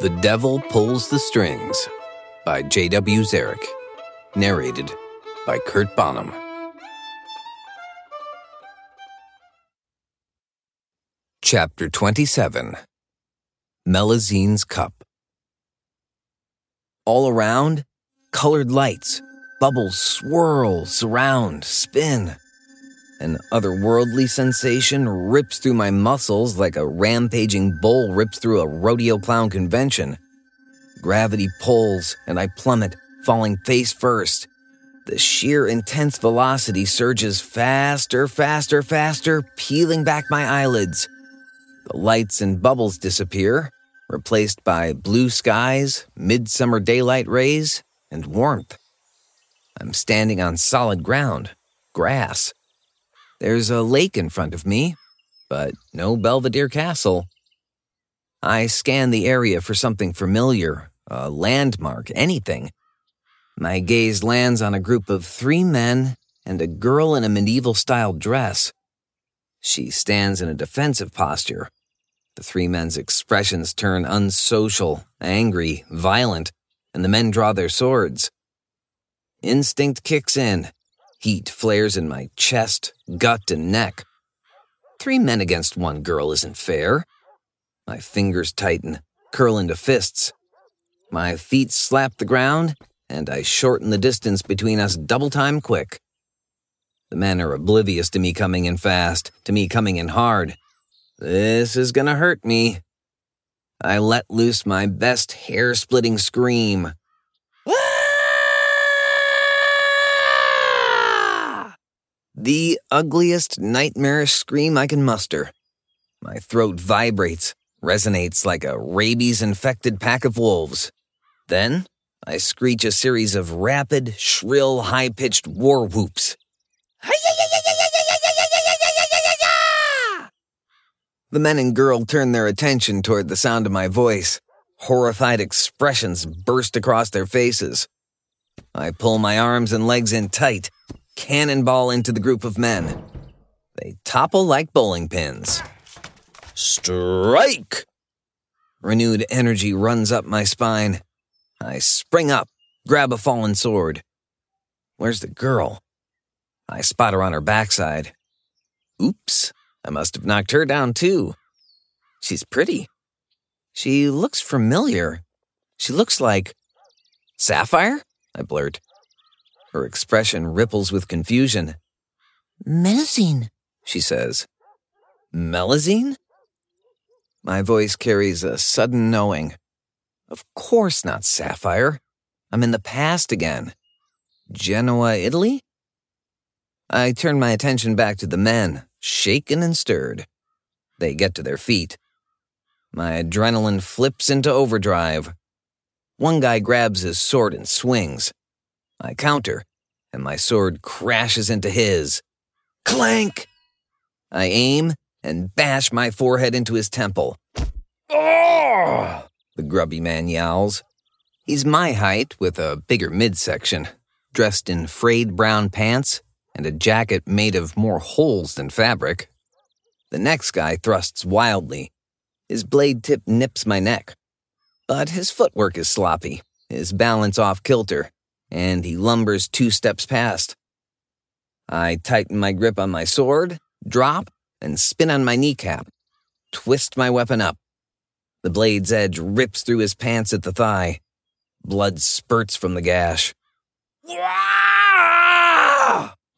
The Devil Pulls the Strings by J.W. Zarek. Narrated by Kurt Bonham. Chapter 27 Melusine's Cup. All around, colored lights, bubbles swirl, surround, spin. An otherworldly sensation rips through my muscles like a rampaging bull rips through a rodeo clown convention. Gravity pulls, and I plummet, falling face first. The sheer intense velocity surges faster, faster, faster, peeling back my eyelids. The lights and bubbles disappear, replaced by blue skies, midsummer daylight rays, and warmth. I'm standing on solid ground, grass. There's a lake in front of me, but no Belvedere Castle. I scan the area for something familiar, a landmark, anything. My gaze lands on a group of three men and a girl in a medieval style dress. She stands in a defensive posture. The three men's expressions turn unsocial, angry, violent, and the men draw their swords. Instinct kicks in. Heat flares in my chest, gut, and neck. Three men against one girl isn't fair. My fingers tighten, curl into fists. My feet slap the ground, and I shorten the distance between us double time quick. The men are oblivious to me coming in fast, to me coming in hard. This is gonna hurt me. I let loose my best hair splitting scream. The ugliest, nightmarish scream I can muster. My throat vibrates, resonates like a rabies infected pack of wolves. Then I screech a series of rapid, shrill, high pitched war whoops. The men and girl turn their attention toward the sound of my voice. Horrified expressions burst across their faces. I pull my arms and legs in tight, cannonball into the group of men. They topple like bowling pins. Strike! Renewed energy runs up my spine. I spring up, grab a fallen sword. Where's the girl? I spot her on her backside. Oops, I must have knocked her down too. She's pretty. She looks familiar. She looks like. Sapphire? I blurt. Her expression ripples with confusion. Melusine, she says. Melusine? My voice carries a sudden knowing. Of course not Sapphire. I'm in the past again. Genoa, Italy? I turn my attention back to the men, shaken and stirred. They get to their feet. My adrenaline flips into overdrive. One guy grabs his sword and swings. I counter, and my sword crashes into his. Clank! I aim and bash my forehead into his temple. Oh! The grubby man yowls. He's my height with a bigger midsection, dressed in frayed brown pants and a jacket made of more holes than fabric. The next guy thrusts wildly. His blade tip nips my neck. But his footwork is sloppy, his balance off kilter, and he lumbers two steps past. I tighten my grip on my sword, drop, and spin on my kneecap. Twist my weapon up. The blade's edge rips through his pants at the thigh. Blood spurts from the gash.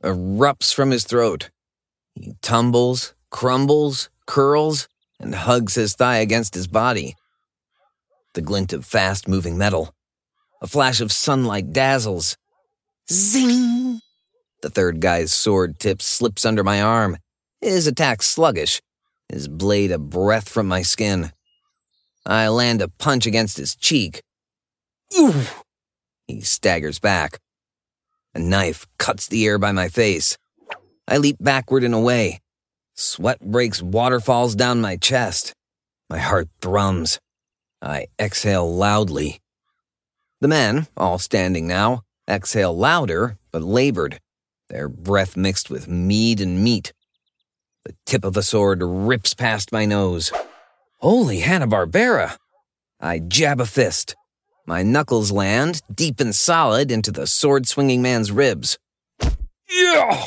Erupts from his throat. He tumbles, crumbles, curls, and hugs his thigh against his body. The glint of fast moving metal. A flash of sunlight dazzles. Zing! The third guy's sword tip slips under my arm. His attack sluggish, his blade a breath from my skin. I land a punch against his cheek. Ooh! He staggers back. A knife cuts the air by my face. I leap backward and away. Sweat breaks waterfalls down my chest. My heart thrums. I exhale loudly. The men, all standing now, exhale louder, but labored, their breath mixed with mead and meat. The tip of a sword rips past my nose. Holy Hanna-Barbera! I jab a fist. My knuckles land, deep and solid, into the sword swinging man's ribs. Yeah!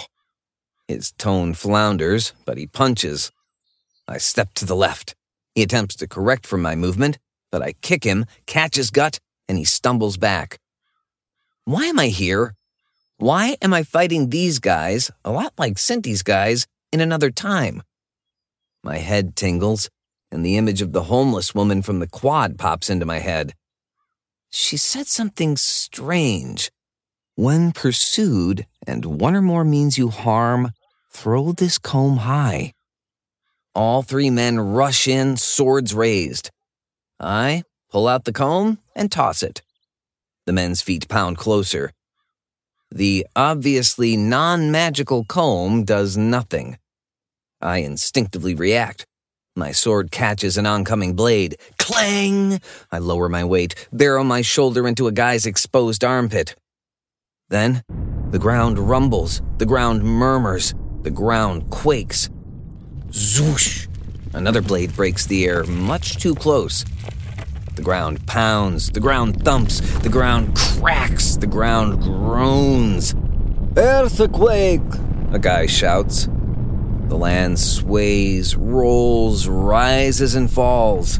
His tone flounders, but he punches. I step to the left. He attempts to correct from my movement, but I kick him, catch his gut, and he stumbles back. Why am I here? Why am I fighting these guys, a lot like Cindy's guys, in another time? My head tingles, and the image of the homeless woman from the quad pops into my head. She said something strange. When pursued, and one or more means you harm, throw this comb high. All three men rush in, swords raised. I pull out the comb and toss it. The men's feet pound closer. The obviously non magical comb does nothing. I instinctively react. My sword catches an oncoming blade. Clang! I lower my weight, barrel my shoulder into a guy's exposed armpit. Then, the ground rumbles, the ground murmurs, the ground quakes. Zoosh! Another blade breaks the air much too close. The ground pounds, the ground thumps, the ground cracks, the ground groans. Earthquake! A guy shouts. The land sways, rolls, rises, and falls.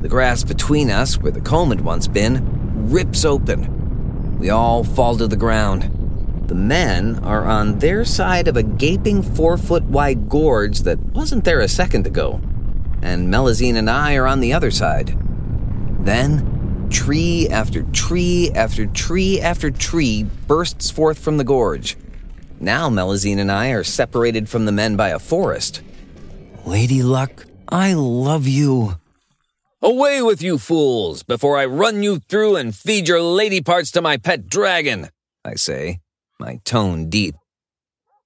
The grass between us, where the comb had once been, rips open. We all fall to the ground. The men are on their side of a gaping four foot wide gorge that wasn't there a second ago, and Melusine and I are on the other side. Then, tree after tree after tree after tree bursts forth from the gorge. Now Melusine and I are separated from the men by a forest. Lady Luck, I love you. Away with you fools, before I run you through and feed your lady parts to my pet dragon, I say my tone deep.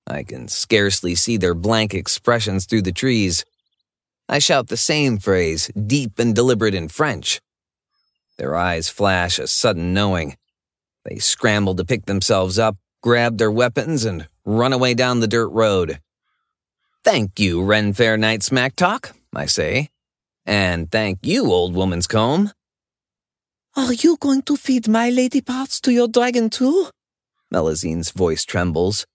I can scarcely see their blank expressions through the trees. I shout the same phrase, deep and deliberate in French. Their eyes flash a sudden knowing. They scramble to pick themselves up, grab their weapons, and run away down the dirt road. Thank you, Ren Fair Knight Smack Talk, I say. And thank you, old woman's comb. Are you going to feed my lady parts to your dragon too? Melusine's voice trembles.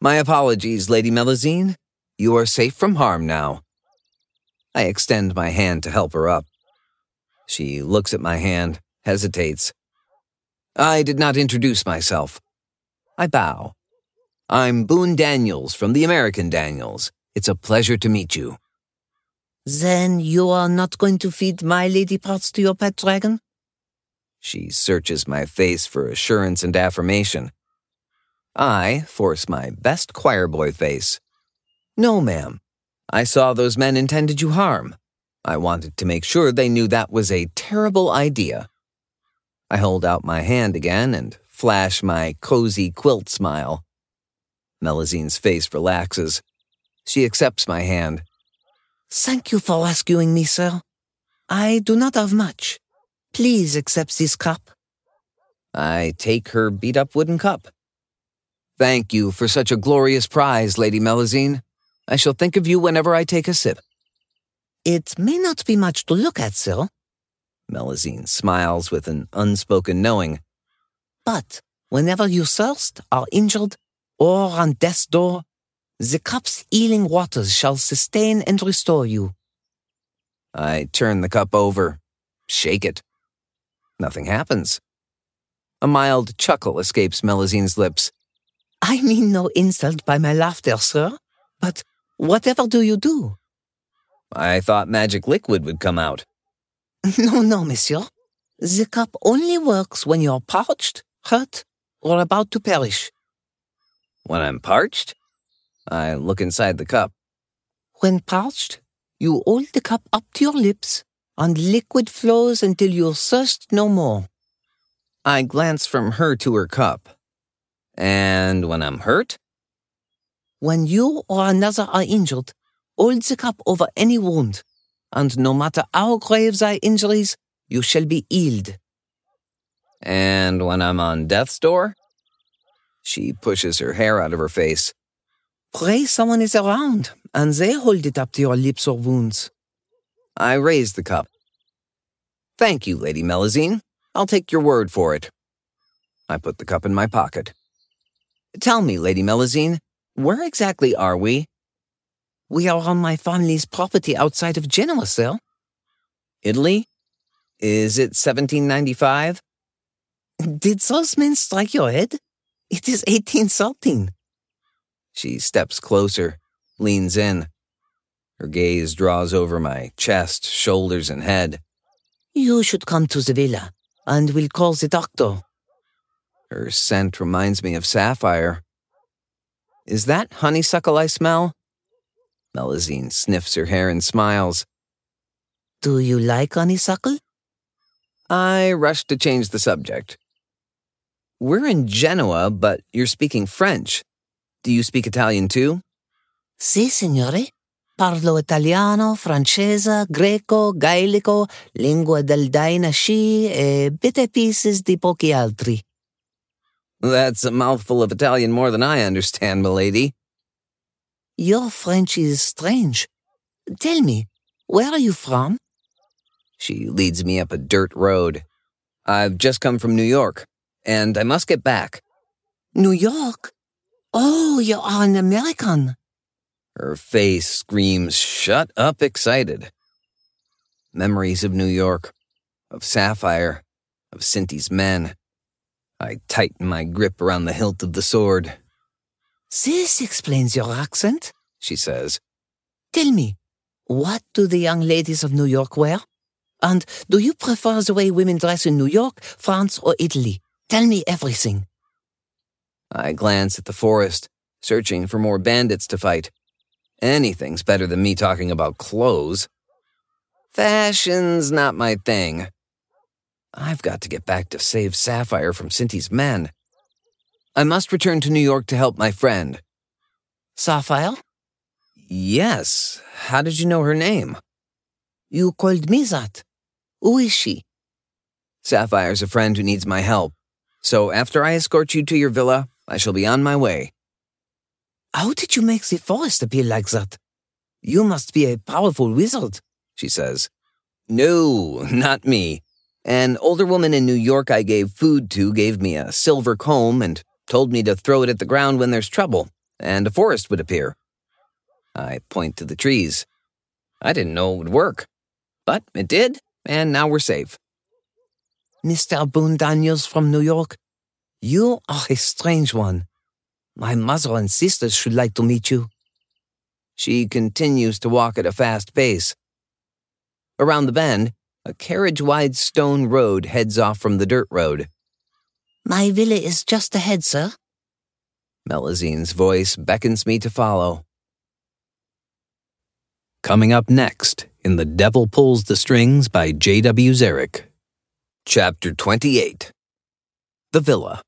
My apologies, Lady Melusine. You are safe from harm now. I extend my hand to help her up. She looks at my hand, hesitates. I did not introduce myself. I bow. I'm Boone Daniels from the American Daniels. It's a pleasure to meet you. Then you are not going to feed my lady parts to your pet dragon? She searches my face for assurance and affirmation. I force my best choir boy face. No, ma'am. I saw those men intended you harm. I wanted to make sure they knew that was a terrible idea. I hold out my hand again and flash my cozy quilt smile. Melusine's face relaxes. She accepts my hand. Thank you for rescuing me, sir. I do not have much. Please accept this cup. I take her beat up wooden cup. Thank you for such a glorious prize, Lady Melusine. I shall think of you whenever I take a sip. It may not be much to look at, sir. Melusine smiles with an unspoken knowing. But whenever you thirst, are injured, or on death's door, the cup's healing waters shall sustain and restore you. I turn the cup over, shake it. Nothing happens. A mild chuckle escapes Melusine's lips. I mean no insult by my laughter, sir, but whatever do you do? I thought magic liquid would come out. No, no, monsieur. The cup only works when you're parched, hurt, or about to perish. When I'm parched? I look inside the cup. When parched, you hold the cup up to your lips and liquid flows until you thirst no more. I glance from her to her cup. And when I'm hurt? When you or another are injured, hold the cup over any wound, and no matter how grave thy injuries, you shall be healed. And when I'm on death's door? She pushes her hair out of her face. Pray someone is around, and they hold it up to your lips or wounds. I raise the cup. Thank you, Lady Melusine. I'll take your word for it. I put the cup in my pocket. Tell me, Lady Melusine, where exactly are we? We are on my family's property outside of Genoa, sir. Italy? Is it 1795? Did those men strike your head? It is 1813. She steps closer, leans in. Her gaze draws over my chest, shoulders, and head. You should come to the villa, and we'll call the doctor. Her scent reminds me of sapphire. Is that honeysuckle I smell? Melusine sniffs her hair and smiles. Do you like honeysuckle? I rush to change the subject. We're in Genoa, but you're speaking French. Do you speak Italian too? Sì, signore. Parlo italiano, francese, greco, gaelico, lingua del Dainashi e bit pieces di pochi altri. That's a mouthful of Italian more than I understand, milady. Your French is strange. Tell me, where are you from? She leads me up a dirt road. I've just come from New York, and I must get back. New York? Oh, you are an American. Her face screams, shut up, excited. Memories of New York, of Sapphire, of Cinty's men. I tighten my grip around the hilt of the sword. This explains your accent, she says. Tell me, what do the young ladies of New York wear? And do you prefer the way women dress in New York, France, or Italy? Tell me everything. I glance at the forest, searching for more bandits to fight. Anything's better than me talking about clothes. Fashion's not my thing. I've got to get back to save Sapphire from Cinty's men. I must return to New York to help my friend. Sapphire? Yes. How did you know her name? You called me that. Who is she? Sapphire's a friend who needs my help. So after I escort you to your villa, I shall be on my way. How did you make the forest appear like that? You must be a powerful wizard, she says. No, not me. An older woman in New York I gave food to gave me a silver comb and told me to throw it at the ground when there's trouble, and a forest would appear. I point to the trees. I didn't know it would work. But it did, and now we're safe. Mr. Boone Daniels from New York, you are a strange one. My mother and sisters should like to meet you. She continues to walk at a fast pace. Around the bend, a carriage wide stone road heads off from the dirt road. My villa is just ahead, sir. Melusine's voice beckons me to follow. Coming up next in The Devil Pulls the Strings by J.W. Zarek. Chapter 28 The Villa.